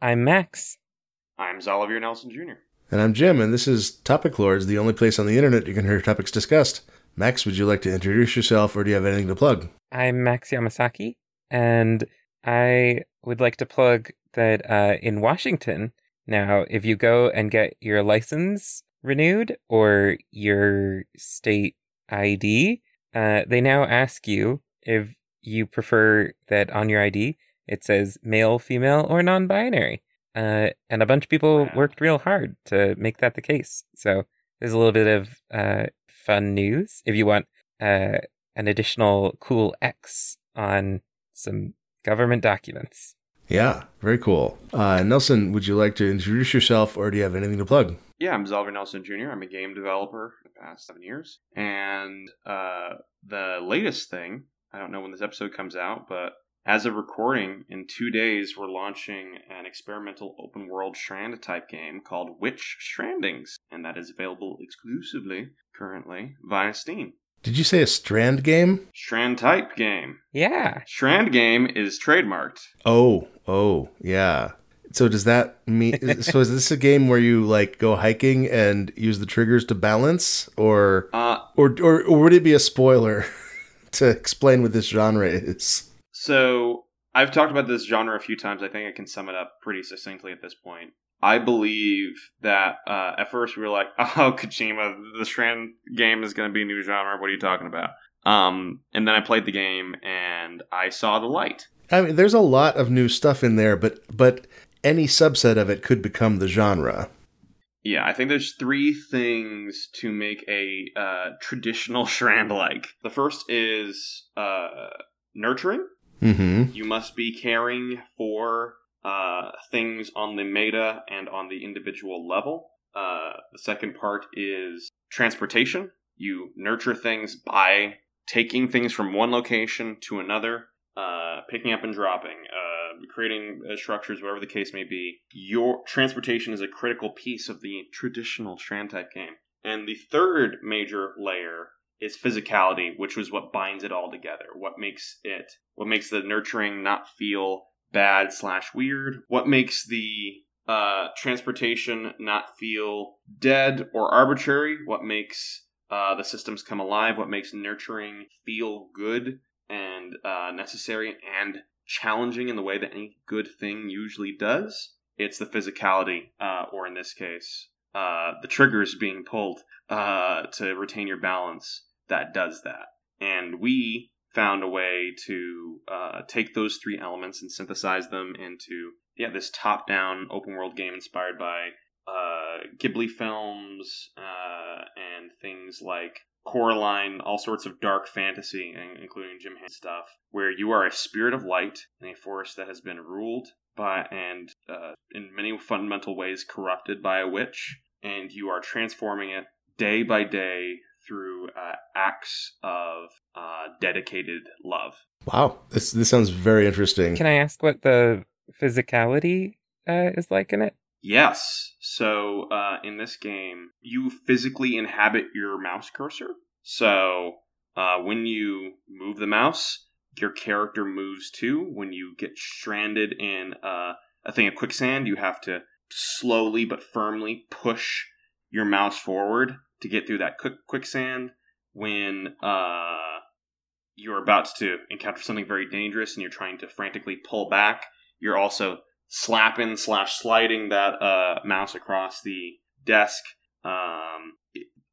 I'm Max. I'm Xalavier Nelson Jr. And I'm Jim, and this is Topic Lords, the only place on the internet you can hear topics discussed. Max, would you like to introduce yourself, or do you have anything to plug? I'm Max Yamasaki, and I would like to plug that uh, in Washington, now, if you go and get your license renewed or your state ID, uh, they now ask you if you prefer that on your ID it says male, female, or non binary. Uh, and a bunch of people Wow. worked real hard to make that the case. So there's a little bit of uh, fun news. If you want uh, an additional cool X on some government documents. Yeah, very cool. Uh, Nelson, would you like to introduce yourself, or do you have anything to plug? Yeah, I'm Xalavier Nelson Jr. I'm a game developer for the past seven years. And uh, the latest thing, I don't know when this episode comes out, but as of recording, in two days, we're launching an experimental open world Strand type game called Witch Strandings. And that is available exclusively currently via Steam. Did you say a Strand game? Strand type game. Yeah. Strand game is trademarked. Oh, oh, yeah. So does that mean? so is this a game where you like go hiking and use the triggers to balance, or Uh, or or, or would it be a spoiler to explain what this genre is? So I've talked about this genre a few times. I think I can sum it up pretty succinctly at this point. I believe that uh, at first we were like, "Oh, Kojima, the Strand game is going to be a new genre. What are you talking about?" Um, and then I played the game and I saw the light. I mean, there's a lot of new stuff in there, but but any subset of it could become the genre. Yeah, I think there's three things to make a uh, traditional Strand like. The first is uh, nurturing. Mm-hmm. You must be caring for uh, things on the meta and on the individual level. Uh, the second part is transportation. You nurture things by taking things from one location to another, uh, picking up and dropping, uh, creating uh, structures, whatever the case may be. Your transportation is a critical piece of the traditional Strand type game. And the third major layer is physicality, which was what binds it all together. What makes it, what makes the nurturing not feel bad slash weird. What makes the uh, transportation not feel dead or arbitrary. What makes uh, the systems come alive. What makes nurturing feel good and uh, necessary and challenging in the way that any good thing usually does. It's the physicality, uh, or in this case, uh, the triggers being pulled uh, to retain your balance that does that. And we found a way to uh, take those three elements and synthesize them into yeah this top-down open world game inspired by uh, Ghibli films uh, and things like Coraline, all sorts of dark fantasy, including Jim Henson stuff, where you are a spirit of light in a forest that has been ruled by and uh, in many fundamental ways corrupted by a witch, and you are transforming it day by day through uh, acts of uh, dedicated love. Wow, this this sounds very interesting. Can I ask what the physicality uh, is like in it? Yes. So uh, in this game, you physically inhabit your mouse cursor. So uh, when you move the mouse, your character moves too. When you get stranded in uh, a thing of quicksand, you have to slowly but firmly push your mouse forward to get through that quick quicksand. When uh, you're about to encounter something very dangerous and you're trying to frantically pull back, you're also slapping slash sliding that uh, mouse across the desk. Um,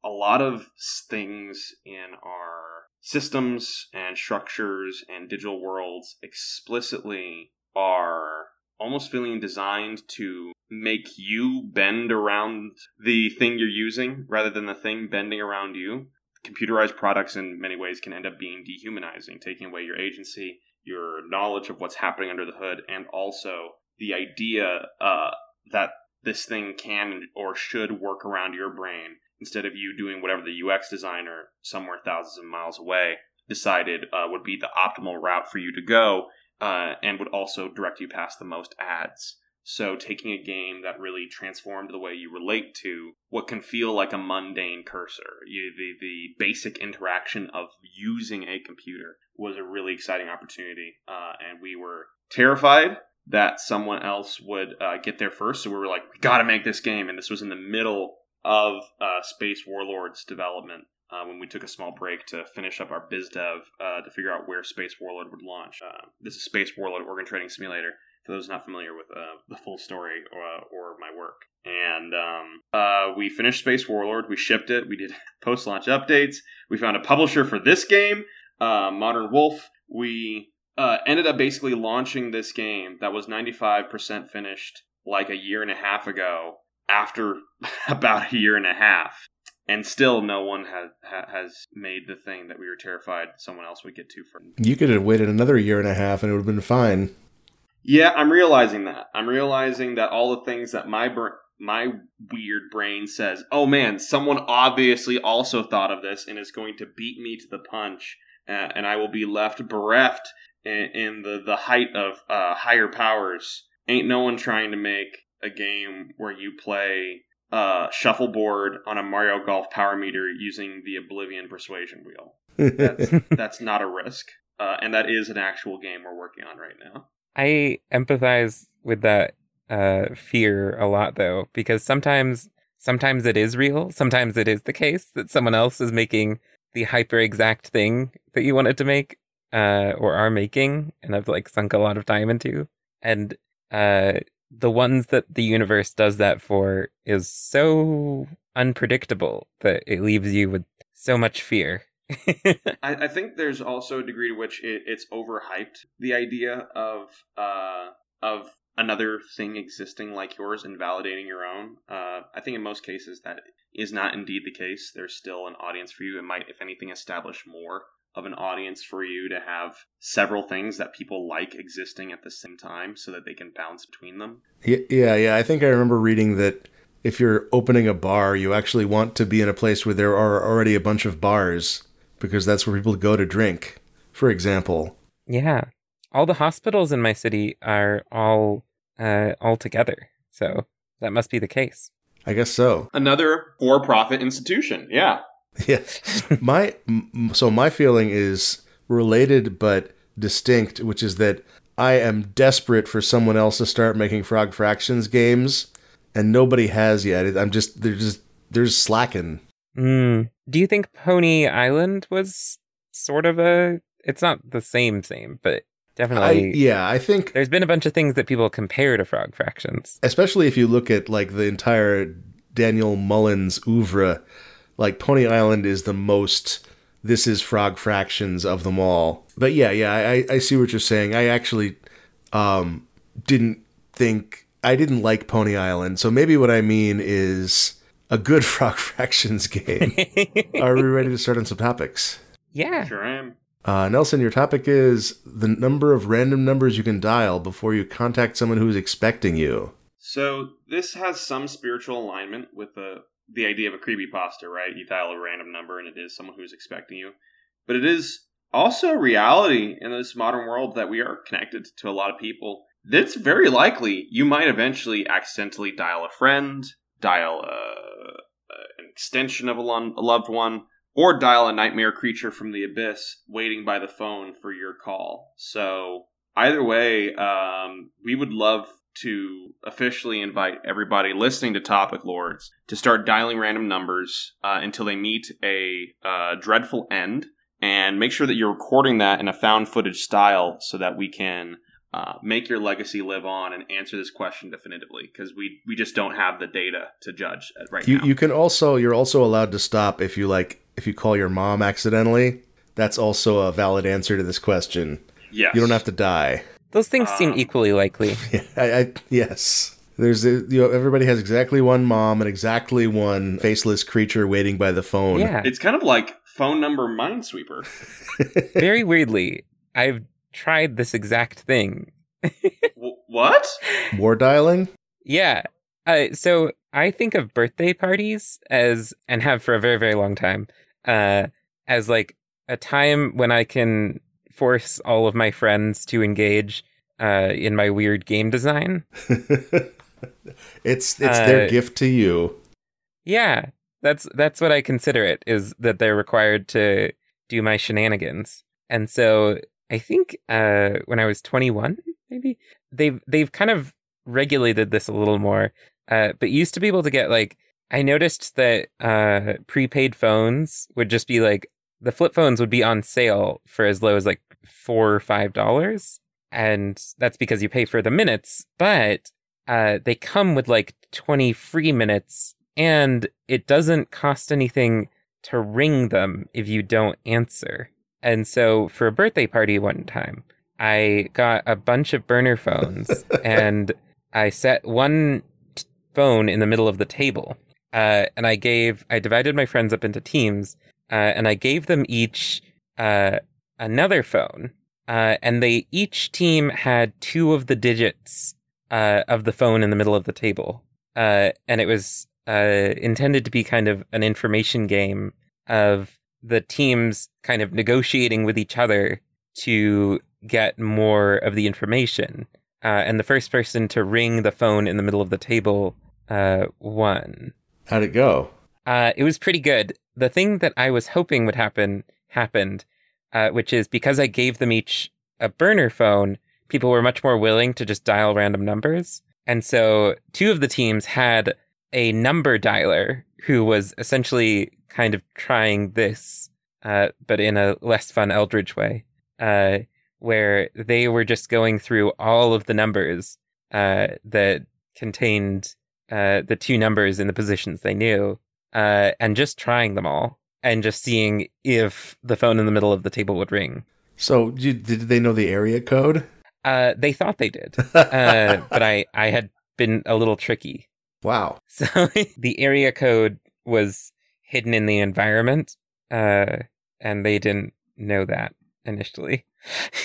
a lot of things in our systems and structures and digital worlds explicitly are almost feeling designed to make you bend around the thing you're using rather than the thing bending around you. Computerized products in many ways can end up being dehumanizing, taking away your agency, your knowledge of what's happening under the hood, and also the idea uh, that this thing can or should work around your brain instead of you doing whatever the UX designer somewhere thousands of miles away decided uh, would be the optimal route for you to go uh, and would also direct you past the most ads. So, taking a game that really transformed the way you relate to what can feel like a mundane cursor, you, the, the basic interaction of using a computer, was a really exciting opportunity. Uh, and we were terrified that someone else would uh, get there first. So we were like, we got to make this game, and this was in the middle of uh, Space Warlords development. Uh, when we took a small break to finish up our biz dev uh, to figure out where Space Warlord would launch. Uh, this is Space Warlord Organ Trading Simulator. For those not familiar with uh, the full story or, or my work, and um, uh, we finished Space Warlord. We shipped it. We did post launch updates. We found a publisher for this game, uh, Modern Wolf. We uh, ended up basically launching this game that was 95% finished like a year and a half ago after about a year and a half. And still, no one has ha- has made the thing that we were terrified someone else would get to. For You could have waited another year and a half and it would have been fine. yeah, I'm realizing that. I'm realizing that all the things that my br- my weird brain says, "Oh man, someone obviously also thought of this and is going to beat me to the punch, uh, and I will be left bereft in, in the the height of uh, higher powers." Ain't no one trying to make a game where you play uh, shuffleboard on a Mario Golf power meter using the Oblivion Persuasion wheel. That's, that's not a risk, uh, and that is an actual game we're working on right now. I empathize with that uh, fear a lot though, because sometimes sometimes it is real, sometimes it is the case that someone else is making the hyper exact thing that you wanted to make, uh, or are making, and I've like sunk a lot of time into. And uh, the ones that the universe does that for is so unpredictable that it leaves you with so much fear. I, I think there's also a degree to which it, it's overhyped. The idea of uh, of another thing existing like yours and validating your own. Uh, I think in most cases that is not indeed the case. There's still an audience for you. It might, if anything, establish more of an audience for you to have several things that people like existing at the same time so that they can bounce between them. Yeah, yeah, yeah. I think I remember reading that if you're opening a bar, you actually want to be in a place where there are already a bunch of bars because that's where people go to drink, for example. Yeah. All the hospitals in my city are all uh all together. So that must be the case. I guess so. Another for-profit institution. Yeah. Yeah. my so my feeling is related but distinct, which is that I am desperate for someone else to start making Frog Fractions games, and nobody has yet. I'm just they're just they're just slacking. Mm. Do you think Pony Island was sort of a it's not the same same, but I, definitely yeah, I think there's been a bunch of things that people compare to Frog Fractions. especially if you look at like the entire Daniel Mullins oeuvre, like Pony Island is the most this is frog fractions of them all. But yeah, yeah, I, I see what you're saying. I actually um didn't think I didn't like Pony Island. So maybe what I mean is a good frog fractions game. Are we ready to start on some topics? yeah. Sure am. Uh, Nelson, your topic is the number of random numbers you can dial before you contact someone who is expecting you. So this has some spiritual alignment with the the idea of a creepypasta, right? You dial a random number and it is someone who's expecting you. But it is also reality in this modern world that we are connected to a lot of people. It's very likely you might eventually accidentally dial a friend, dial a, an extension of a, lon- a loved one, or dial a nightmare creature from the abyss waiting by the phone for your call. So either way, um, we would love to officially invite everybody listening to Topic Lords to start dialing random numbers uh, until they meet a uh, dreadful end, and make sure that you're recording that in a found footage style so that we can. Uh, make your legacy live on and answer this question definitively because we we just don't have the data to judge right You now. you can also you're also allowed to stop if you like if you call your mom accidentally. That's also a valid answer to this question. yes, You don't have to die. Those things seem Um, equally likely. Yeah, I, I yes. There's a, you know everybody has exactly one mom and exactly one faceless creature waiting by the phone. Yeah. It's kind of like phone number Minesweeper. Very weirdly, I've tried this exact thing. W- what? War dialing? Yeah. Uh, so I think of birthday parties as, and have for a very, very long time, uh, as like a time when I can force all of my friends to engage uh, in my weird game design. it's it's their Uh, gift to you. Yeah, that's that's what I consider it. Is that they're required to do my shenanigans, and so I think uh, when I was 21, maybe they've they've kind of regulated this a little more. Uh, but used to be able to get like I noticed that uh, prepaid phones would just be like the flip phones would be on sale for as low as like four or five dollars, and that's because you pay for the minutes. But uh, they come with like twenty free minutes, and it doesn't cost anything to ring them if you don't answer. And so for a birthday party one time, I got a bunch of burner phones and I set one t- phone in the middle of the table. Uh, and I gave, I divided my friends up into teams, uh, and I gave them each uh, another phone. Uh, and they each team had two of the digits uh, of the phone in the middle of the table. Uh, and it was intended to be kind of an information game of the teams kind of negotiating with each other to get more of the information. Uh, and the first person to ring the phone in the middle of the table uh, won. How'd it go? Uh, it was pretty good. The thing that I was hoping would happen happened, uh, which is because I gave them each a burner phone, people were much more willing to just dial random numbers. And so two of the teams had a number dialer who was essentially kind of trying this, uh, but in a less fun Eldritch way, uh, where they were just going through all of the numbers uh, that contained uh, the two numbers in the positions they knew, uh, and just trying them all and just seeing if the phone in the middle of the table would ring. So, did they know the area code? Uh, they thought they did, uh, but I, I had been a little tricky. Wow. So the area code was hidden in the environment, uh, and they didn't know that initially.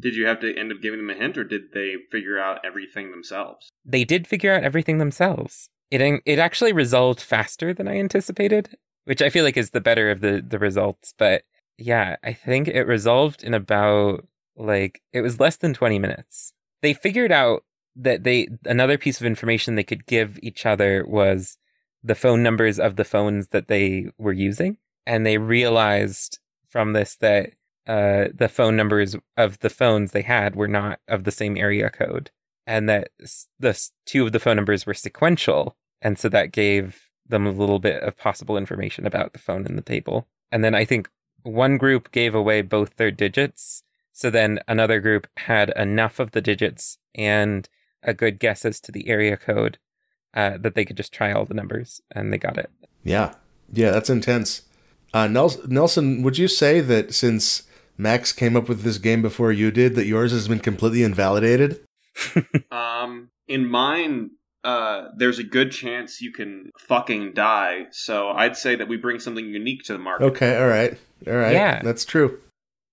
did you have to end up giving them a hint, or did they figure out everything themselves? They did figure out everything themselves. It it actually resolved faster than I anticipated, which I feel like is the better of the the results. But yeah, I think it resolved in about like it was less than twenty minutes. They figured out that they another piece of information they could give each other was the phone numbers of the phones that they were using, and they realized from this that uh, the phone numbers of the phones they had were not of the same area code, and that the two of the phone numbers were sequential, and so that gave them a little bit of possible information about the phone and the table. And then I think one group gave away both their digits, so then another group had enough of the digits and a good guess as to the area code uh, that they could just try all the numbers and they got it. Yeah. Yeah, that's intense. Uh, Nelson, would you say that since Max came up with this game before you did, that yours has been completely invalidated? um, in mine, uh, there's a good chance you can fucking die. So I'd say that we bring something unique to the market. Okay, all right, all right. Yeah, that's true.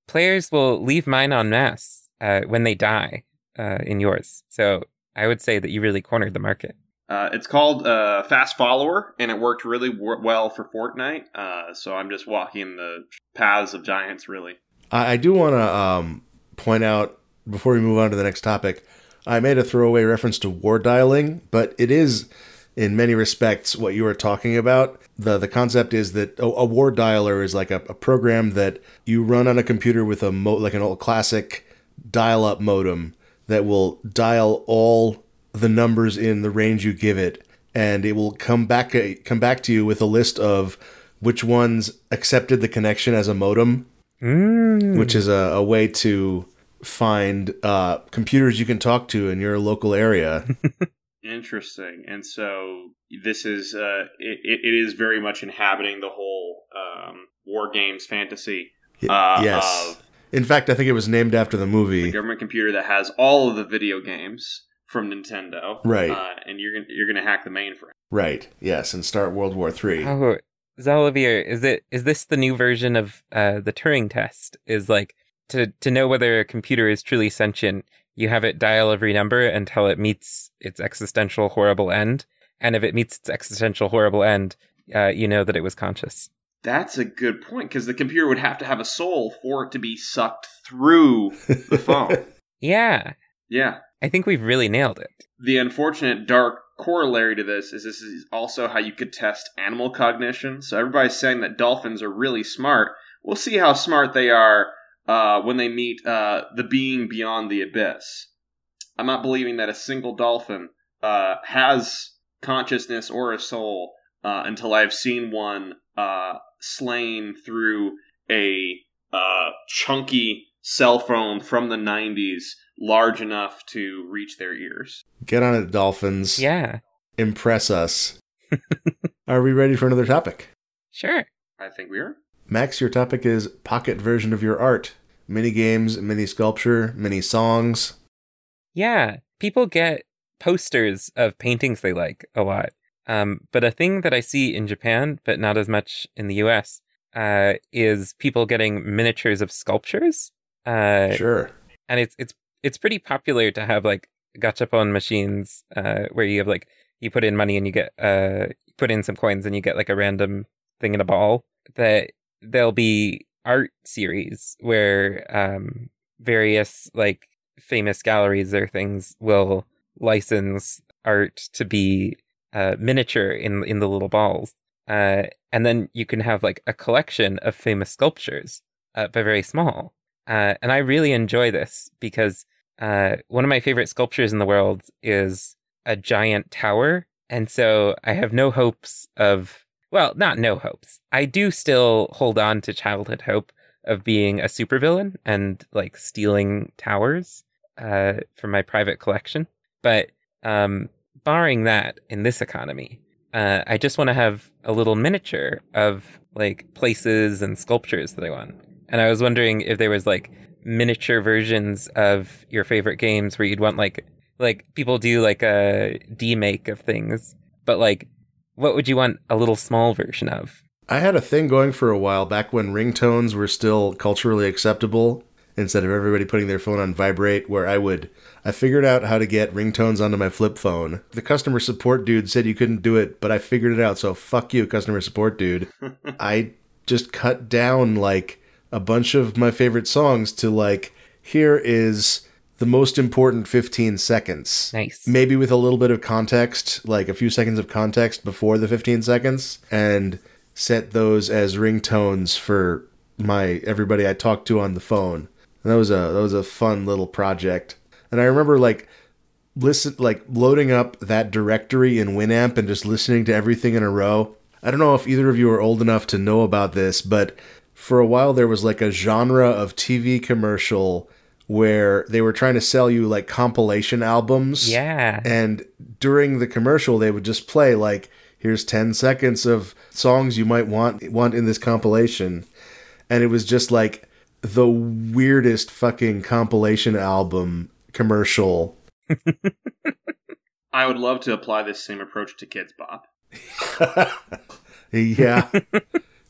Players will leave mine en masse uh, when they die uh, in yours. So I would say that you really cornered the market. Uh, it's called uh, Fast Follower, and it worked really w- well for Fortnite. Uh, so I'm just walking the paths of giants, really. I, I do want to um, point out before we move on to the next topic. I made a throwaway reference to war dialing, but it is, in many respects, what you were talking about. the The concept is that a, a war dialer is like a, a, program that you run on a computer with a mo- like an old classic dial-up modem that will dial all the numbers in the range you give it, and it will come back come back to you with a list of which ones accepted the connection as a modem, mm. which is a, a, way to find uh, computers you can talk to in your local area. Interesting. And so this is uh, it, it is very much inhabiting the whole um, war games fantasy. Uh, yes. Of in fact, I think it was named after the movie. The government computer that has all of the video games from Nintendo, right? Uh, and you're gonna you're gonna hack the mainframe, right? Yes, and start World War Three. Oh, Xalavier, is it is this the new version of uh, the Turing test? Is like to to know whether a computer is truly sentient, you have it dial every number until it meets its existential horrible end, and if it meets its existential horrible end, uh, you know that it was conscious. That's a good point because the computer would have to have a soul for it to be sucked through the phone. yeah. Yeah. I think we've really nailed it. The unfortunate dark corollary to this is this is also how you could test animal cognition. So everybody's saying that dolphins are really smart. We'll see how smart they are uh, when they meet uh, the being beyond the abyss. I'm not believing that a single dolphin uh, has consciousness or a soul uh, until I've seen one uh, slain through a uh, chunky cell phone from the 90s large enough to reach their ears. Get on it, dolphins. Yeah, Impress us. Are we ready for another topic? sure. I think we are. Max, your topic is pocket version of your art. Mini games, mini sculpture, mini songs. Yeah, people get posters of paintings they like a lot. Um, but a thing that I see in Japan, but not as much in the US, uh, is people getting miniatures of sculptures. Uh, Sure. and it's it's it's pretty popular to have like gachapon machines uh, where you have like you put in money and you get uh you put in some coins and you get like a random thing in a ball that there'll be art series where um various like famous galleries or things will license art to be uh miniature in in the little balls uh and then you can have like a collection of famous sculptures uh, but very small uh, and I really enjoy this because uh, one of my favorite sculptures in the world is a giant tower. And so I have no hopes of, well, not no hopes. I do still hold on to childhood hope of being a supervillain and like stealing towers uh, for my private collection. But um, barring that in this economy, uh, I just want to have a little miniature of like places and sculptures that I want. And I was wondering if there was like miniature versions of your favorite games where you'd want like like people do like a demake of things, but like what would you want a little small version of? I had a thing going for a while back when ringtones were still culturally acceptable instead of everybody putting their phone on vibrate where I would I figured out how to get ringtones onto my flip phone. The customer support dude said you couldn't do it, but I figured it out. So fuck you customer support dude. I just cut down like a bunch of my favorite songs to like here is the most important 15 seconds Nice. maybe with a little bit of context, like a few seconds of context before the 15 seconds, and set those as ringtones for my everybody I talked to on the phone. And that was a that was a fun little project. And I remember like listen like loading up that directory in Winamp and just listening to everything in a row. I don't know if either of you are old enough to know about this, but for a while there was like a genre of TV commercial where they were trying to sell you like compilation albums. Yeah. And during the commercial, they would just play like, "Here's ten seconds of songs you might want want in this compilation," and it was just like the weirdest fucking compilation album commercial. I would love to apply this same approach to Kidz Bop. yeah,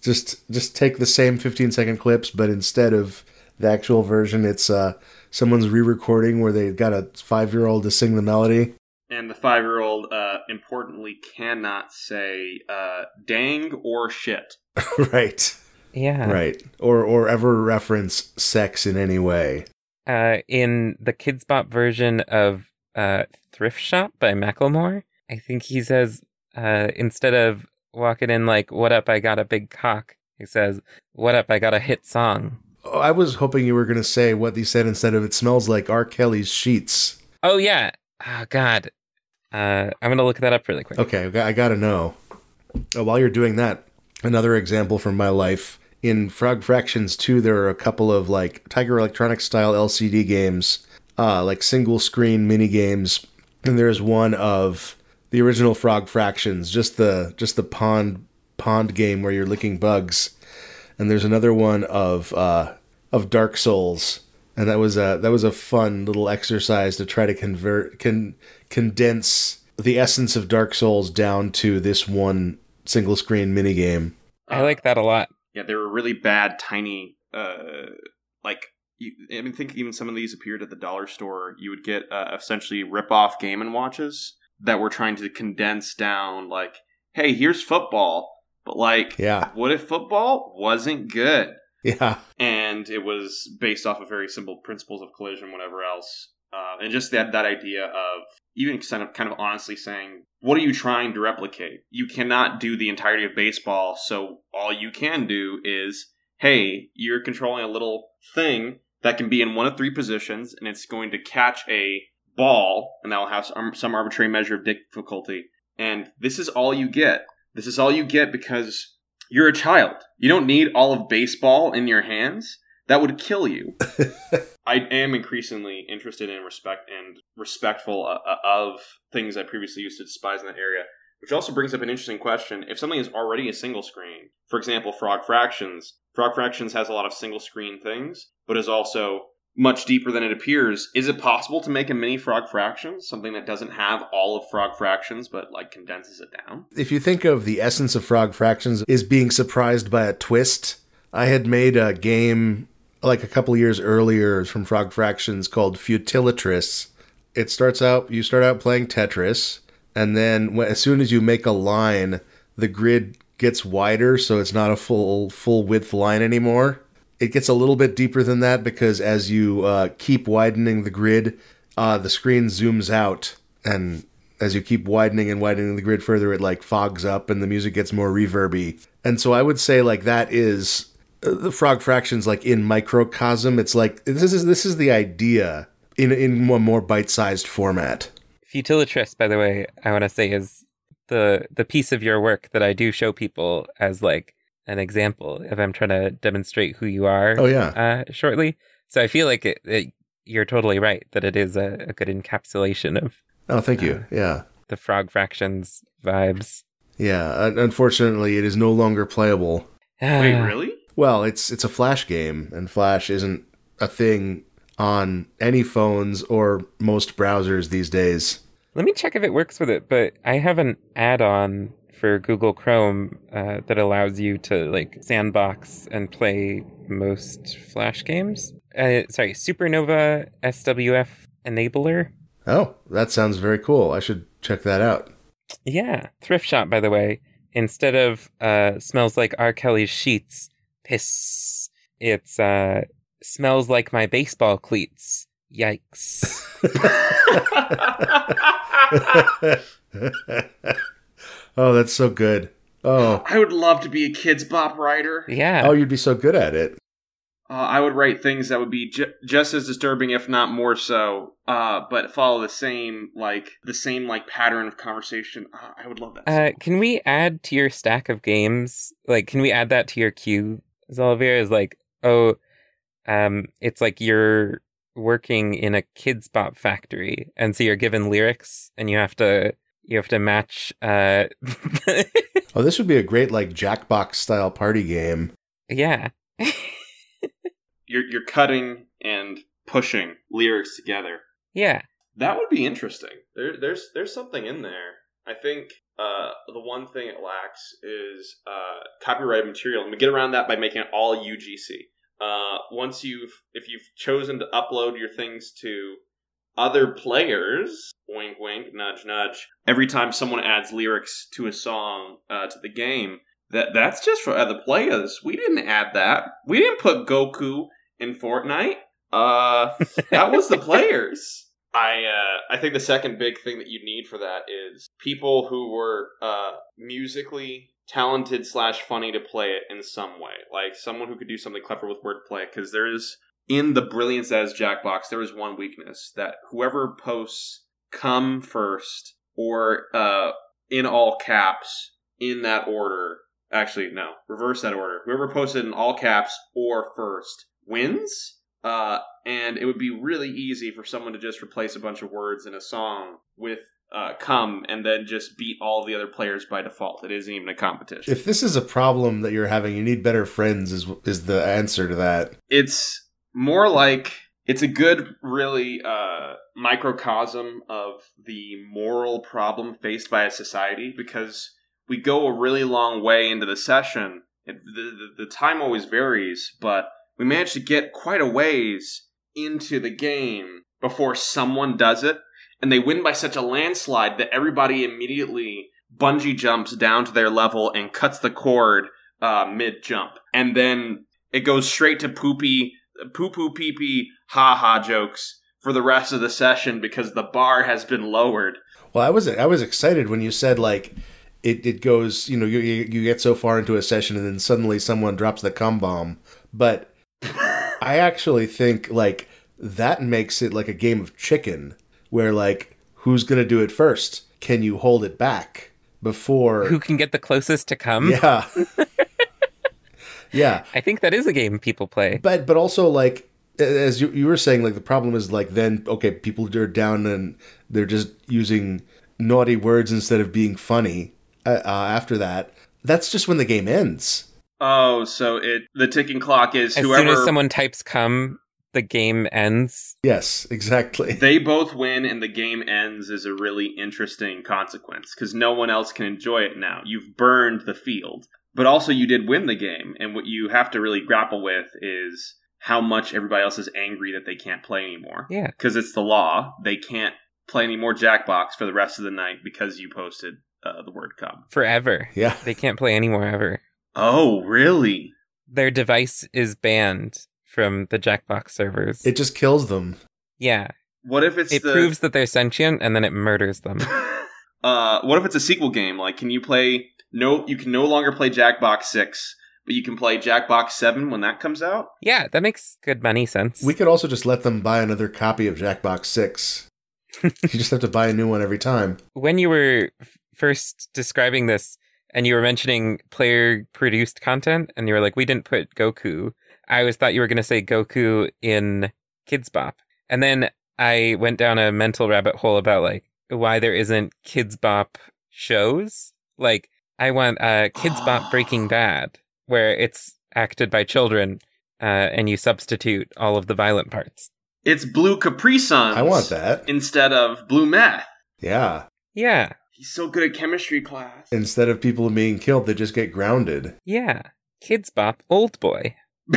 just just take the same fifteen second clips, but instead of the actual version, it's uh someone's re-recording where they got a five year old to sing the melody. And the five year old, uh, importantly, cannot say uh, dang or shit. right. Yeah. Right. Or or ever reference sex in any way. Uh, in the Kidz Bop version of uh, Thrift Shop by Macklemore, I think he says uh, instead of walking in like "What up? I got a big cock," he says "What up? I got a hit song." Oh, I was hoping you were going to say what he said instead of it smells like R. Kelly's sheets. Oh yeah. Oh God. Uh, I'm gonna look that up really quick. Okay, I gotta know. Uh, while you're doing that, another example from my life. In Frog Fractions 2, there are a couple of like Tiger Electronics style LCD games, uh, like single screen mini games. And there's one of the original Frog Fractions, just the just the pond pond game where you're licking bugs. And there's another one of uh, of Dark Souls, and that was a that was a fun little exercise to try to convert can condense the essence of Dark Souls down to this one single screen minigame. I like that a lot. Yeah, they were really bad, tiny, uh, like. You, I mean, think even some of these appeared at the dollar store. You would get uh, essentially rip-off Game and Watches that were trying to condense down, like, hey, here's football, but like, Yeah, what if football wasn't good? Yeah, and it was based off of very simple principles of collision, whatever else, uh, and just that that idea of even kind of kind of honestly saying, what are you trying to replicate? You cannot do the entirety of baseball, so all you can do is, hey, you're controlling a little thing that can be in one of three positions, and it's going to catch a ball, and that'll have some, some arbitrary measure of difficulty. And this is all you get. This is all you get because you're a child. You don't need all of baseball in your hands. That would kill you. I am increasingly interested in respect and respectful uh, uh, of things I previously used to despise in that area. Which also brings up an interesting question. If something is already a single screen, for example, Frog Fractions, Frog Fractions has a lot of single screen things, but is also much deeper than it appears. Is it possible to make a mini Frog Fractions, something that doesn't have all of Frog Fractions but like condenses it down? If you think of the essence of Frog Fractions is being surprised by a twist, I had made a game like a couple years earlier from Frog Fractions called Futilatris. It starts out you start out playing Tetris, and then when, as soon as you make a line, the grid gets wider, so it's not a full full width line anymore. It gets a little bit deeper than that because as you uh, keep widening the grid, uh, the screen zooms out, and as you keep widening and widening the grid further, it like fogs up, and the music gets more reverby. And so I would say like that is uh, the frog fractions like in microcosm. It's like this is this is the idea in in a more bite sized format. Futilatris, by the way, I want to say is the the piece of your work that I do show people as like an example if I'm trying to demonstrate who you are. Oh yeah, uh, shortly. So I feel like it, it, you're totally right that it is a, a good encapsulation of. Oh, thank you. Uh, yeah, the frog fractions vibes. Yeah, unfortunately, it is no longer playable. Wait, really? Well, it's it's a Flash game, and Flash isn't a thing on any phones or most browsers these days. Let me check if it works with it, but I have an add-on for Google Chrome uh, that allows you to like sandbox and play most Flash games. Uh, sorry, Supernova SWF enabler. Oh, that sounds very cool. I should check that out. Yeah, thrift shop. By the way, instead of uh, smells like R. Kelly's sheets, piss. It's uh, smells like my baseball cleats. Yikes. oh, that's so good. Oh, I would love to be a Kidz Bop writer. Yeah. Oh, you'd be so good at it. Uh, I would write things that would be ju- just as disturbing, if not more so, uh, but follow the same like the same like pattern of conversation. Uh, I would love that. Uh, can we add to your stack of games? Like, can we add that to your queue? Xalavier is like, oh, um, it's like you're working in a Kidz Bop factory, and so you're given lyrics, and you have to you have to match. Uh... oh, this would be a great like Jackbox style party game. Yeah. you're you're cutting and pushing lyrics together. Yeah. That would be interesting. There, there's there's something in there. I think uh, the one thing it lacks is uh, copyrighted material, and we get around that by making it all UGC. Uh, once you've if you've chosen to upload your things to other players, wink, wink, nudge, nudge. Every time someone adds lyrics to a song uh, to the game, that that's just for other players. We didn't add that. We didn't put Goku in Fortnite. Uh, that was the players. I uh, I think the second big thing that you need for that is people who were uh, musically talented slash funny to play it in some way, like someone who could do something clever with wordplay. Because there is in the brilliance as Jackbox, there is one weakness that whoever posts "come" first or uh, in all caps in that order. Actually, no, reverse that order. Whoever posted in all caps or first wins. Uh, and it would be really easy for someone to just replace a bunch of words in a song with uh, come and then just beat all the other players by default. It isn't even a competition. If this is a problem that you're having, you need better friends. Is is the answer to that? It's more like it's a good, really uh, microcosm of the moral problem faced by a society because we go a really long way into the session. It, the, the, the time always varies, but we manage to get quite a ways into the game before someone does it, and they win by such a landslide that everybody immediately bungee jumps down to their level and cuts the cord uh, mid jump, and then it goes straight to poopy, poo poo pee pee, ha ha jokes for the rest of the session because the bar has been lowered. Well, I was I was excited when you said like it, it goes you know you you get so far into a session and then suddenly someone drops the cum bomb, but I actually think like that makes it like a game of chicken where like who's gonna do it first? Can you hold it back before? Who can get the closest to come? Yeah. yeah, I think that is a game people play. but but also like as you you were saying, like the problem is like then okay, people are down and they're just using naughty words instead of being funny. Uh, uh, after that, that's just when the game ends. Oh, so it the ticking clock is As whoever soon as someone types come, the game ends. Yes, exactly. they both win and the game ends is a really interesting consequence because no one else can enjoy it now. You've burned the field, but also you did win the game, and what you have to really grapple with is how much everybody else is angry that they can't play anymore. Yeah. because it's the law. They can't play any more Jackbox for the rest of the night because you posted uh, the word "come." Forever. Yeah. They can't play anymore ever. Oh, really? Their device is banned from the Jackbox servers. It just kills them. yeah. What if it's It the proves that they're sentient and then it murders them. uh, what if it's a sequel game? Like, can you play? No, you can no longer play Jackbox Six, but you can play Jackbox Seven when that comes out. yeah, that makes good money sense. We could also just let them buy another copy of Jackbox 6. you just have to buy a new one every time. when you were first describing this and you were mentioning player produced content and you were like we didn't put goku i always thought you were going to say goku in Kidz Bop and then i went down a mental rabbit hole about like why there isn't Kidz Bop shows like i want uh Kidz Bop breaking bad where it's acted by children uh, and you substitute all of the violent parts It's Blue Capri Suns. I want that. instead of Blue Meth. Yeah. yeah He's so good at chemistry class. Instead of people being killed, they just get grounded. yeah kids bop old boy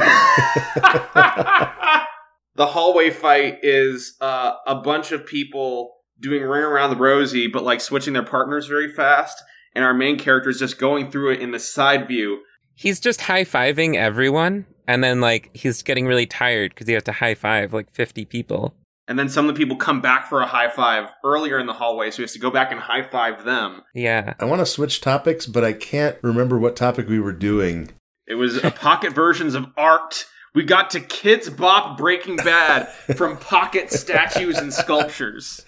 the hallway fight is uh, a bunch of people doing ring around the rosy, but like switching their partners very fast. And our main character is just going through it in the side view. he's just high fiving everyone, and then like he's getting really tired because he has to high five like fifty people. And then some of the people come back for a high five earlier in the hallway, so he has to go back and high five them. Yeah, I want to switch topics, but I can't remember what topic we were doing. It was a pocket versions of art. We got to Kidz Bop Breaking Bad from pocket statues and sculptures.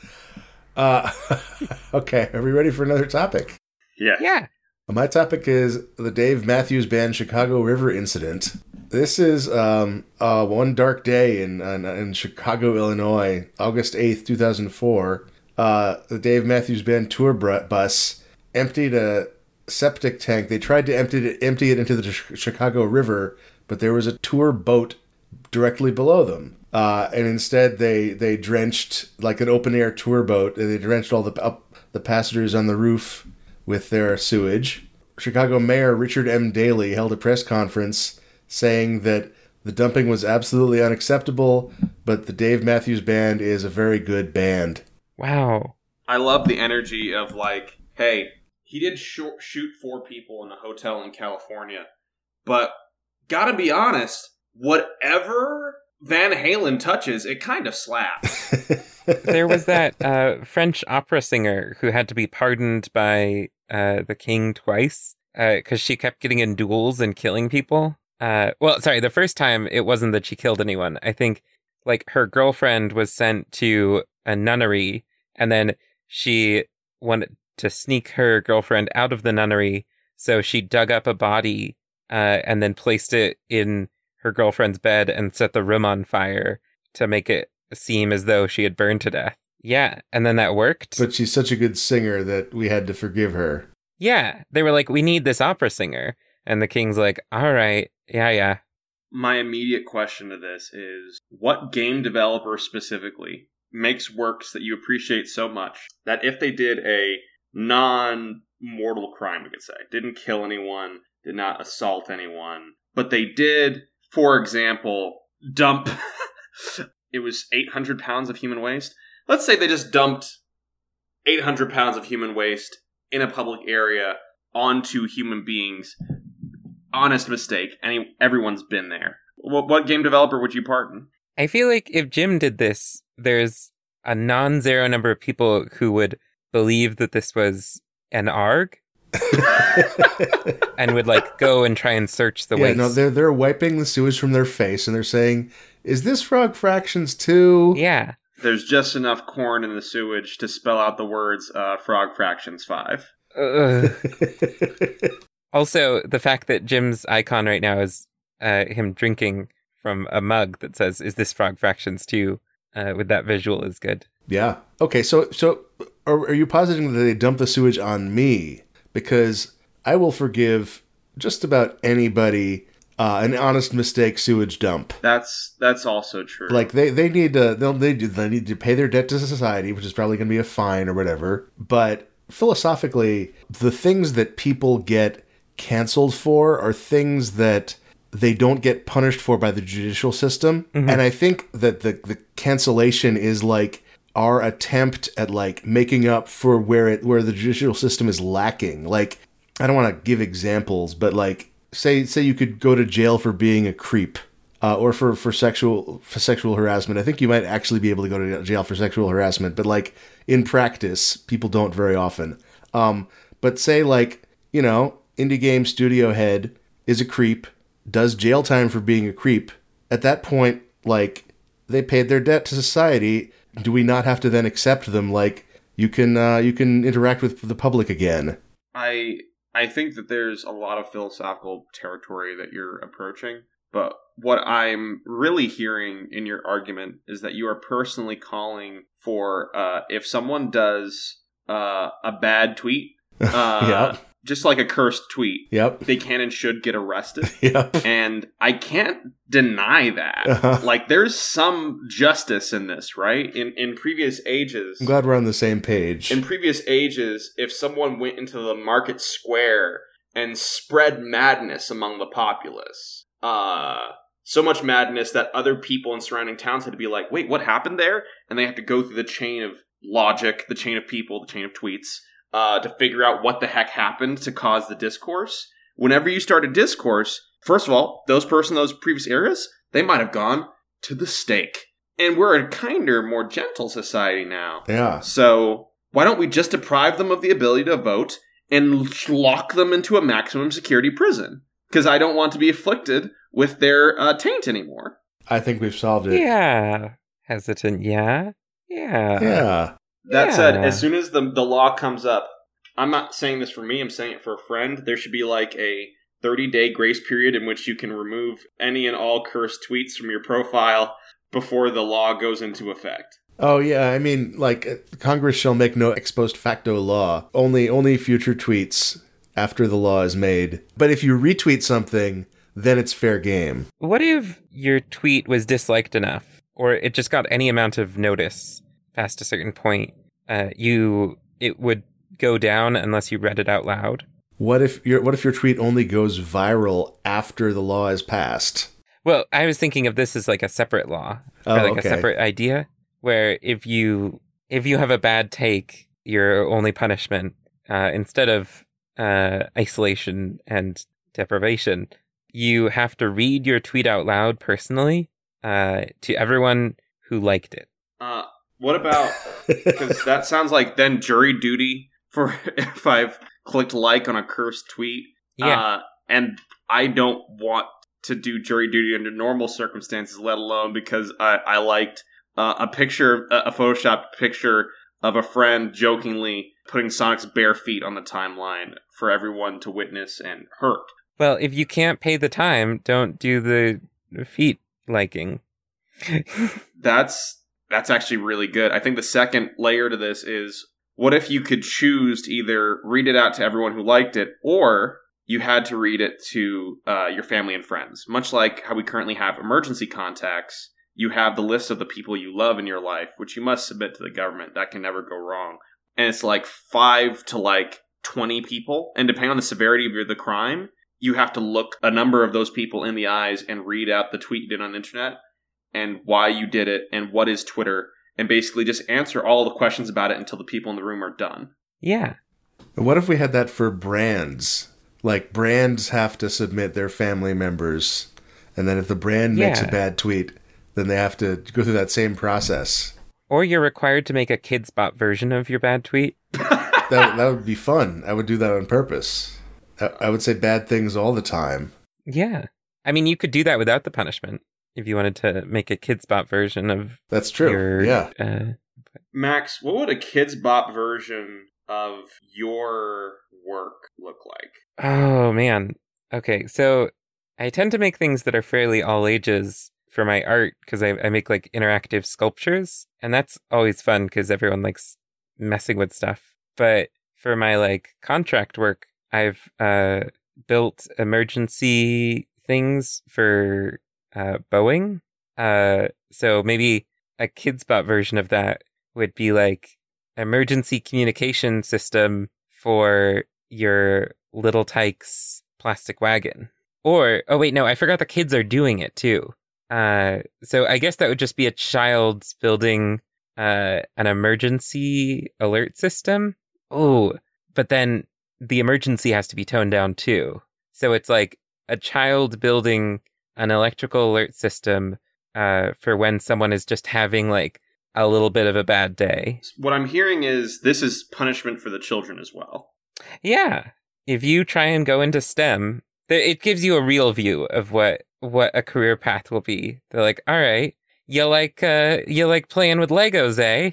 Uh, okay, are we ready for another topic? Yeah. yeah. My topic is the Dave Matthews Band Chicago River incident. This is um, uh, one dark day in, in in Chicago, Illinois, August eighth, two thousand four. Uh, the Dave Matthews Band tour bus emptied a septic tank. They tried to empty it, empty it into the Chicago River, but there was a tour boat directly below them. Uh, and instead, they they drenched like an open air tour boat. and They drenched all the up the passengers on the roof with their sewage. Chicago Mayor Richard M. Daley held a press conference saying that the dumping was absolutely unacceptable, but the Dave Matthews Band is a very good band. Wow. I love the energy of like, hey, he did sh- shoot four people in a hotel in California, but gotta be honest, whatever Van Halen touches, it kind of slaps. There was that uh, French opera singer who had to be pardoned by uh, the king twice because she kept getting in duels and killing people. Uh, well, sorry, the first time it wasn't that she killed anyone. I think like her girlfriend was sent to a nunnery and then she wanted to sneak her girlfriend out of the nunnery. So she dug up a body uh, and then placed it in her girlfriend's bed and set the room on fire to make it seem as though she had burned to death. Yeah, and then that worked. but she's such a good singer that we had to forgive her. yeah, they were like, "We need this opera singer," and the king's like, "All right, yeah, yeah." My immediate question to this is what game developer specifically makes works that you appreciate so much that if they did a non mortal crime, we could say, didn't kill anyone, did not assault anyone, but they did, for example, dump, it was 800 pounds of human waste. Let's say they just dumped 800 pounds of human waste in a public area onto human beings honest mistake. Any everyone's been there. What, what game developer would you pardon? I feel like if Jim did this, there's a non-zero number of people who would believe that this was an ARG and would like go and try and search the yeah, waste. no, they're they're wiping the sewage from their face and they're saying, "Is this Frog Fractions too?" yeah, there's just enough corn in the sewage to spell out the words uh, frog fractions five. Ugh. also, the fact that Jim's icon right now is uh, him drinking from a mug that says, Is this Frog Fractions 2? Uh, with that visual is good. yeah. Okay. So so are, are you positing that they dump the sewage on me because I will forgive just about anybody uh, an honest mistake sewage dump. That's that's also true. Like they, they need to they'll they, do- they need to pay their debt to society, which is probably going to be a fine or whatever. But philosophically, the things that people get canceled for are things that they don't get punished for by the judicial system. And I think that the the cancellation is like our attempt at like making up for where it where the judicial system is lacking. Like I don't want to give examples, but like say say you could go to jail for being a creep uh, or for, for sexual for sexual harassment. I think you might actually be able to go to jail for sexual harassment, but like in practice, people don't very often. Um, but say like you know, indie game studio head is a creep, does jail time for being a creep. At that point, like they paid their debt to society. Do we not have to then accept them? Like you can uh, you can interact with the public again. I I think that there's a lot of philosophical territory that you're approaching, but what I'm really hearing in your argument is that you are personally calling for uh, if someone does uh, a bad tweet, uh, Yep. Just like a cursed tweet, Yep. they can and should get arrested. Yep. And I can't deny that. Uh-huh. Like there's some justice in this, right? In in previous ages, I'm glad we're on the same page. in previous ages, if someone went into the market square and spread madness among the populace, uh, so much madness that other people in surrounding towns had to be like, wait, what happened there? And they have to go through the chain of logic, the chain of people, the chain of tweets, uh, to figure out what the heck happened to cause the discourse. Whenever you start a discourse, first of all, those person in those previous areas, they might have gone to the stake. And we're a kinder, more gentle society now. yeah. So why don't we just deprive them of the ability to vote and lock them into a maximum security prison? Because I don't want to be afflicted with their uh, taint anymore. I think we've solved it. Yeah. Hesitant, yeah. Yeah. Yeah. That said, as soon as the the law comes up, I'm not saying this for me. I'm saying it for a friend. There should be like a 30 day grace period in which you can remove any and all cursed tweets from your profile before the law goes into effect. Oh yeah, I mean, like uh, Congress shall make no ex post facto law. Only only future tweets after the law is made. But if you retweet something, then it's fair game. What if your tweet was disliked enough, or it just got any amount of notice past a certain point? Uh, you it would go down unless you read it out loud. What if your what if your tweet only goes viral after the law is passed? Well, I was thinking of this as like a separate law, Oh, or like okay. a separate idea, where if you if you have a bad take, your only punishment uh, instead of uh, isolation and deprivation, you have to read your tweet out loud personally uh, to everyone who liked it. What about because that sounds like then jury duty for if I've clicked like on a cursed tweet. Yeah. Uh, and I don't want to do jury duty under normal circumstances, let alone because I, I liked uh, a picture, a, a photoshopped picture of a friend jokingly putting Sonic's bare feet on the timeline for everyone to witness and hurt. Well, if you can't pay the time, don't do the feet liking. That's that's actually really good. I think the second layer to this is what if you could choose to either read it out to everyone who liked it, or you had to read it to uh, your family and friends. Much like how we currently have emergency contacts, you have the list of the people you love in your life, which you must submit to the government. That can never go wrong. And it's like five to like 20 people. And depending on the severity of the crime, you have to look a number of those people in the eyes and read out the tweet you did on the internet and why you did it and what is Twitter and basically just answer all the questions about it until the people in the room are done. yeah. What if we had that for brands? Like brands have to submit their family members, and then if the brand makes a bad tweet, then they have to go through that same process. Or you're required to make a Kidz Bop version of your bad tweet. That that would be fun. I would do that on purpose. I, I would say bad things all the time. Yeah. I mean, you could do that without the punishment. If you wanted to make a Kidz Bop version of That's true. your yeah. uh, Max, what would a Kidz Bop version of your work look like? Oh man. Okay, so I tend to make things that are fairly all ages for my art because I, I make like interactive sculptures, and that's always fun because everyone likes messing with stuff. But for my like contract work, I've uh, built emergency things for uh, Boeing. Uh, so maybe a Kidz Bop version of that would be like emergency communication system for your Little Tikes plastic wagon. Or oh wait, no, I forgot the kids are doing it too. Uh, so I guess that would just be a child's building uh, an emergency alert system. Oh, but then the emergency has to be toned down too. So it's like a child building an electrical alert system uh, for when someone is just having like a little bit of a bad day. What I'm hearing is this is punishment for the children as well. Yeah. If you try and go into STEM, th- it gives you a real view of what what a career path will be. They're like, "All right, you like uh you like playing with Legos, eh?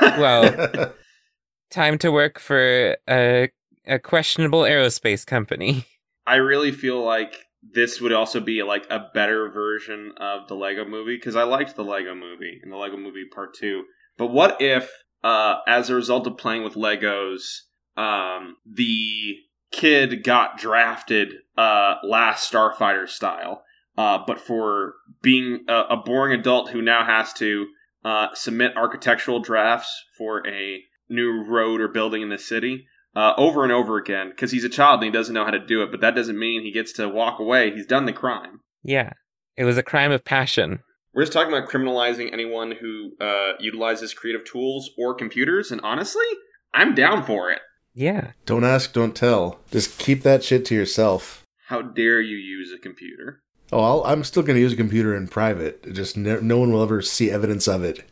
Well, time to work for a a questionable aerospace company." I really feel like this would also be like a better version of the Lego movie because I liked the Lego movie and the Lego movie part 2. But what if uh as a result of playing with Legos, um the kid got drafted uh last Starfighter style uh, but for being a, a, boring adult who now has to uh, submit architectural drafts for a new road or building in the city uh, over and over again because he's a child and he doesn't know how to do it. But that doesn't mean he gets to walk away. He's done the crime. Yeah, it was a crime of passion. We're just talking about criminalizing anyone who uh, utilizes creative tools or computers, and honestly, I'm down for it. Yeah. Don't ask, don't tell. Just keep that shit to yourself. How dare you use a computer? Oh, i am still going to use a computer in private. Just no, no one will ever see evidence of it.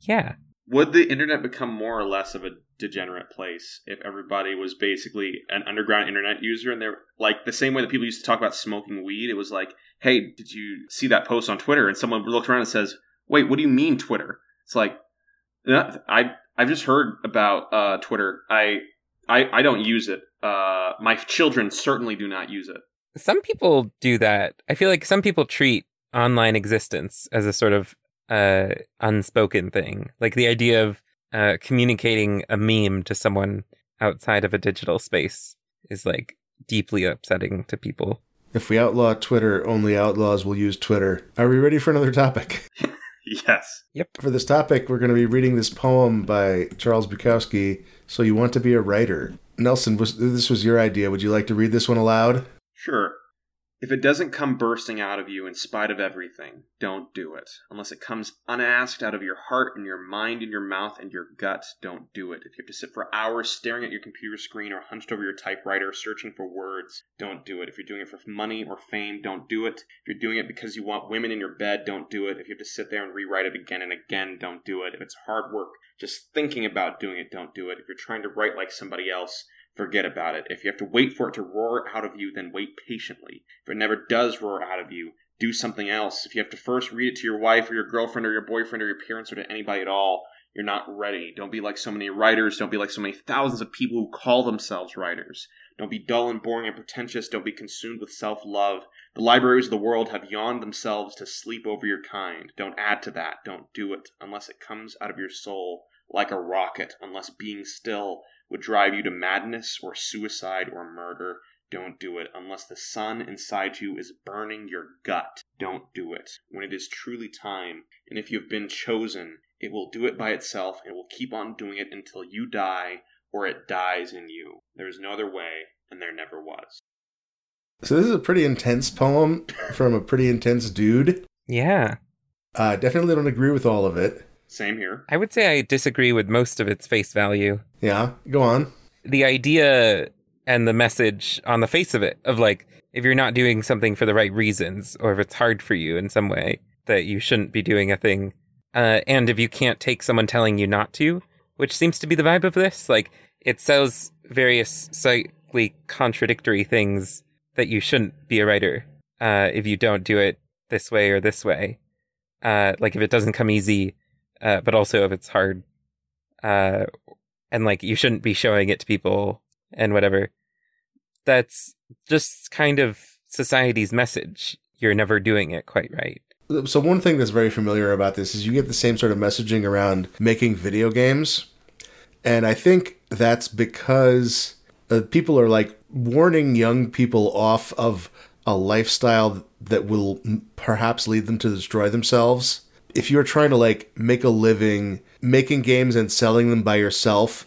Yeah. Would the internet become more or less of a degenerate place if everybody was basically an underground internet user and they're like the same way that people used to talk about smoking weed? It was like, hey, did you see that post on Twitter? And someone looks around and says, wait, what do you mean Twitter? It's like, I I've just heard about uh, Twitter. I, I I don't use it. Uh, my children certainly do not use it some people do that. I feel like some people treat online existence as a sort of uh, unspoken thing, like the idea of uh, communicating a meme to someone outside of a digital space is like deeply upsetting to people. If we outlaw Twitter, only outlaws will use Twitter. Are we ready for another topic? yes. Yep. For this topic, we're going to be reading this poem by Charles Bukowski. So you want to be a writer? Nelson, was, this was your idea. Would you like to read this one aloud? Sure. If it doesn't come bursting out of you in spite of everything, don't do it. Unless it comes unasked out of your heart and your mind and your mouth and your gut, don't do it. If you have to sit for hours staring at your computer screen or hunched over your typewriter searching for words, don't do it. If you're doing it for money or fame, don't do it. If you're doing it because you want women in your bed, don't do it. If you have to sit there and rewrite it again and again, don't do it. If it's hard work, just thinking about doing it, don't do it. If you're trying to write like somebody else, forget about it. If you have to wait for it to roar out of you, then wait patiently. If it never does roar out of you, do something else. If you have to first read it to your wife or your girlfriend or your boyfriend or your parents or to anybody at all, you're not ready. Don't be like so many writers. Don't be like so many thousands of people who call themselves writers. Don't be dull and boring and pretentious. Don't be consumed with self love. The libraries of the world have yawned themselves to sleep over your kind. Don't add to that. Don't do it unless it comes out of your soul like a rocket, unless being still would drive you to madness or suicide or murder. Don't do it. Unless the sun inside you is burning your gut, don't do it. When it is truly time, and if you have been chosen, it will do it by itself and will keep on doing it until you die or it dies in you. There is no other way, and there never was. So, this is a pretty intense poem from a pretty intense dude. Yeah. I uh, definitely don't agree with all of it. Same here. I would say I disagree with most of its face value. Yeah, go on. The idea and the message on the face of it of like, if you're not doing something for the right reasons, or if it's hard for you in some way, that you shouldn't be doing a thing. Uh, and if you can't take someone telling you not to, which seems to be the vibe of this, like, it sells various slightly contradictory things that you shouldn't be a writer uh, if you don't do it this way or this way. Uh, like if it doesn't come easy, uh, but also if it's hard, uh, and like you shouldn't be showing it to people and whatever. That's just kind of society's message. You're never doing it quite right. So one thing that's very familiar about this is you get the same sort of messaging around making video games, and I think that's because uh, people are like warning young people off of a lifestyle that will perhaps lead them to destroy themselves. If you're trying to like make a living making games and selling them by yourself,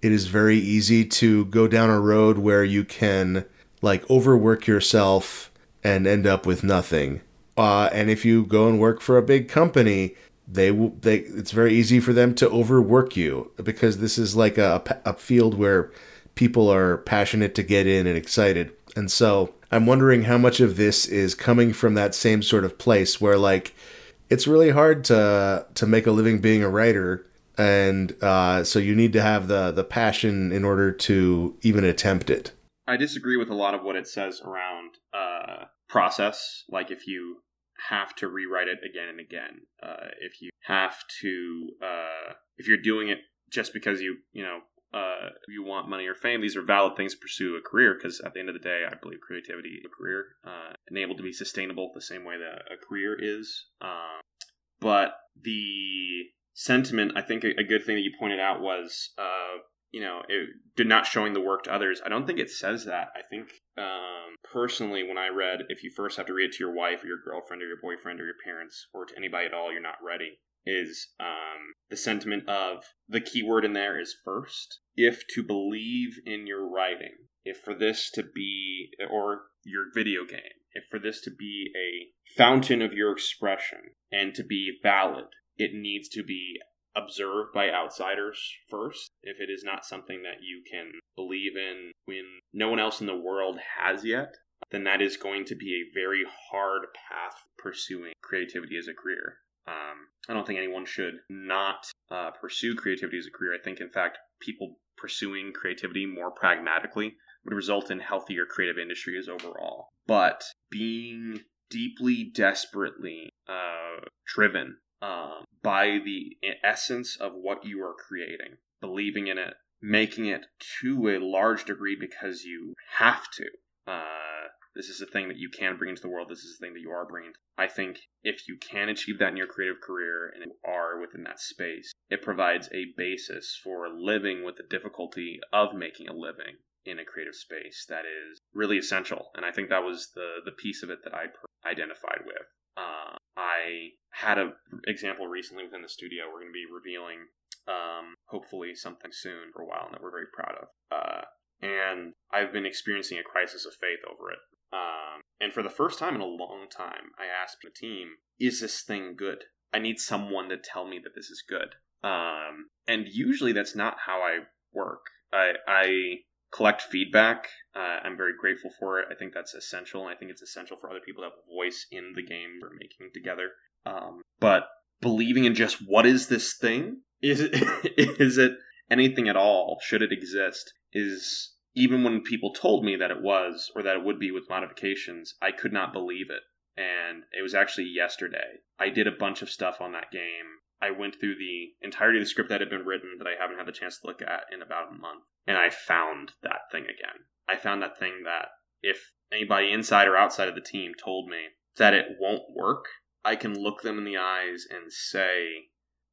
it is very easy to go down a road where you can like overwork yourself and end up with nothing. Uh, and if you go and work for a big company, they they it's very easy for them to overwork you because this is like a, a field where people are passionate to get in and excited. And so I'm wondering how much of this is coming from that same sort of place where like it's really hard to to make a living being a writer and uh, so you need to have the the passion in order to even attempt it. I disagree with a lot of what it says around uh, process. Like if you have to rewrite it again and again, uh, if you have to, uh, if you're doing it just because you you know uh, you want money or fame, these are valid things to pursue a career because at the end of the day, I believe creativity a career uh, enabled to be sustainable the same way that a career is. Um, but the sentiment, I think a, a, good thing that you pointed out was, uh, you know, it did not showing the work to others. I don't think it says that. I think um, personally, when I read, if you first have to read it to your wife or your girlfriend or your boyfriend or your parents or to anybody at all, you're not ready is um, the sentiment of the keyword in there is first. If to believe in your writing, if for this to be, or your video game, if for this to be a fountain of your expression and to be valid, it needs to be observed by outsiders first. If it is not something that you can believe in when no one else in the world has yet, then that is going to be a very hard path pursuing creativity as a career. Um, I don't think anyone should not uh, pursue creativity as a career. I think, in fact, people pursuing creativity more pragmatically would result in healthier creative industries overall. But being deeply, desperately uh, driven uh, by the essence of what you are creating, believing in it, making it to a large degree because you have to. Uh, this is a thing that you can bring into the world. This is a thing that you are bringing. I think if you can achieve that in your creative career and you are within that space, it provides a basis for living with the difficulty of making a living in a creative space that is really essential. And I think that was the the piece of it that I identified with. Uh, I had an example recently within the studio. We're going to be revealing, um, hopefully, something soon for a while, and that we're very proud of. Uh, and I've been experiencing a crisis of faith over it. Um, and for the first time in a long time, I asked the team, "Is this thing good? I need someone to tell me that this is good." Um, and usually, that's not how I work. I, I collect feedback. Uh, I'm very grateful for it. I think that's essential. I think it's essential for other people to have a voice in the game we're making together. Um, but believing in just what is this thing? Is it is it anything at all? Should it exist? Is even when people told me that it was or that it would be with modifications, I could not believe it. And it was actually yesterday. I did a bunch of stuff on that game. I went through the entirety of the script that had been written that I haven't had the chance to look at in about a month. And I found that thing again. I found that thing that if anybody inside or outside of the team told me that it won't work, I can look them in the eyes and say,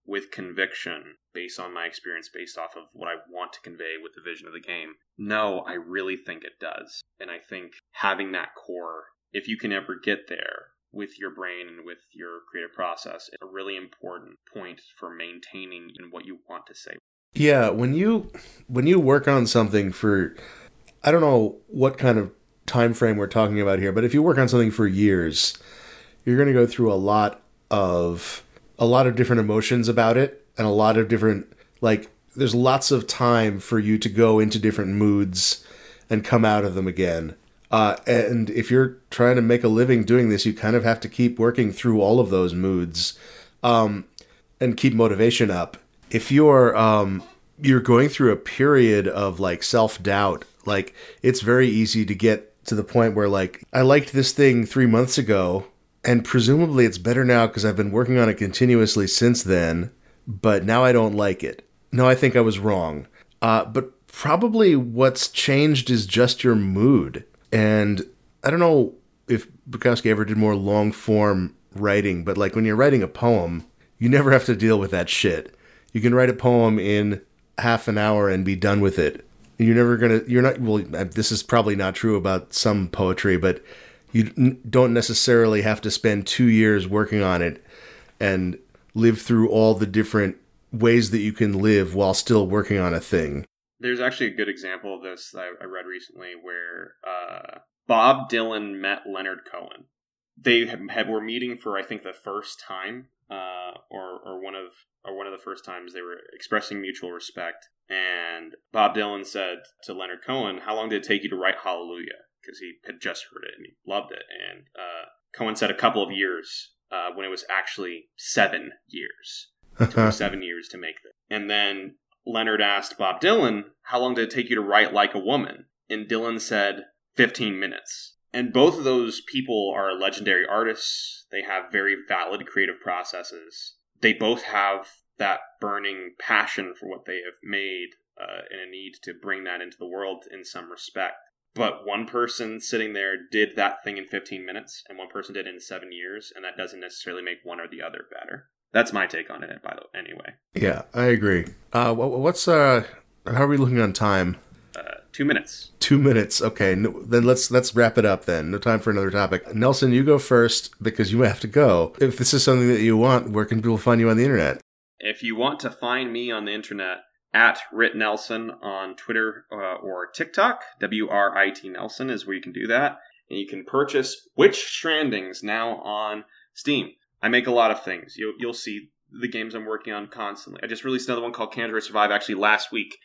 with conviction based on my experience, based off of what I want to convey with the vision of the game. No, I really think it does. And I think having that core, if you can ever get there with your brain and with your creative process, a really important point for maintaining in what you want to say. Yeah, when you when you work on something for I don't know what kind of time frame we're talking about here, but if you work on something for years, you're going to go through a lot of a lot of different emotions about it and a lot of different like there's lots of time for you to go into different moods and come out of them again. Uh, and if you're trying to make a living doing this, you kind of have to keep working through all of those moods um, and keep motivation up. If you're um, you're going through a period of like self doubt, like it's very easy to get to the point where like I liked this thing three months ago, and presumably it's better now because I've been working on it continuously since then, but now I don't like it. No, I think I was wrong. Uh, but probably what's changed is just your mood. And I don't know if Bukowski ever did more long form writing, but like when you're writing a poem, you never have to deal with that shit. You can write a poem in half an hour and be done with it. You're never gonna. You're not. Well, this is probably not true about some poetry, but you don't necessarily have to spend two years working on it and live through all the different ways that you can live while still working on a thing. There's actually a good example of this that I read recently where uh, Bob Dylan met Leonard Cohen. They had, were meeting for I think the first time, uh, or or one of or one of the first times they were expressing mutual respect. And Bob Dylan said to Leonard Cohen, "How long did it take you to write Hallelujah?" Because he had just heard it and he loved it. And uh, Cohen said a couple of years uh, when it was actually seven years. It took seven years to make this. And then Leonard asked Bob Dylan, How long did it take you to write Like a Woman? And Dylan said, 15 minutes. And both of those people are legendary artists. They have very valid creative processes. They both have that burning passion for what they have made uh, and a need to bring that into the world in some respect. But one person sitting there did that thing in 15 minutes, and one person did it in seven years, and that doesn't necessarily make one or the other better. That's my take on it. By the way, anyway. Yeah, I agree. Uh, what's uh, how are we looking on time? Uh, two minutes. Two minutes. Okay, no, then let's let's wrap it up. Then no time for another topic. Nelson, you go first because you have to go. If this is something that you want, where can people find you on the internet? If you want to find me on the internet, at Rit Nelson on Twitter uh, or TikTok, W R I T Nelson is where you can do that. And you can purchase Witch Strandings now on Steam. I make a lot of things. You'll you'll see the games I'm working on constantly. I just released another one called Can Survive actually last week.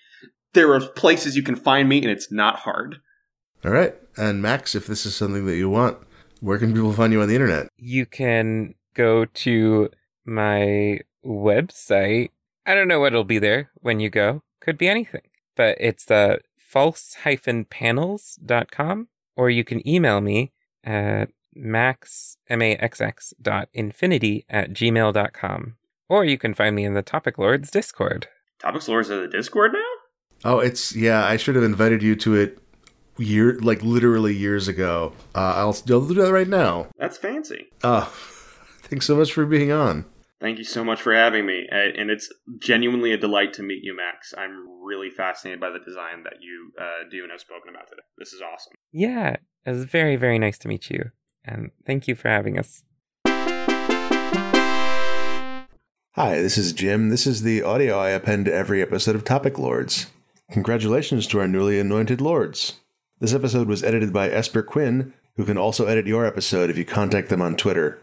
There are places you can find me, and it's not hard. All right, and Max, if this is something that you want, where can people find you on the internet? You can go to my website. I don't know what'll be there when you go. Could be anything, but it's the false-panels.com, or you can email me at max, M-A-X-X dot infinity at gmail.com. Or you can find me in the Topic Lords Discord. Topic Lords are the Discord now? Oh, it's, yeah, I should have invited you to it year, like literally years ago. Uh, I'll, I'll do that right now. That's fancy. Uh, thanks so much for being on. Thank you so much for having me. And it's genuinely a delight to meet you, Max. I'm really fascinated by the design that you uh, do and have spoken about today. This is awesome. Yeah, it was very, very nice to meet you and thank you for having us. Hi, this is Jim. This is the audio I append to every episode of Topic Lords. Congratulations to our newly anointed lords. This episode was edited by Esper Quinn, who can also edit your episode if you contact them on Twitter.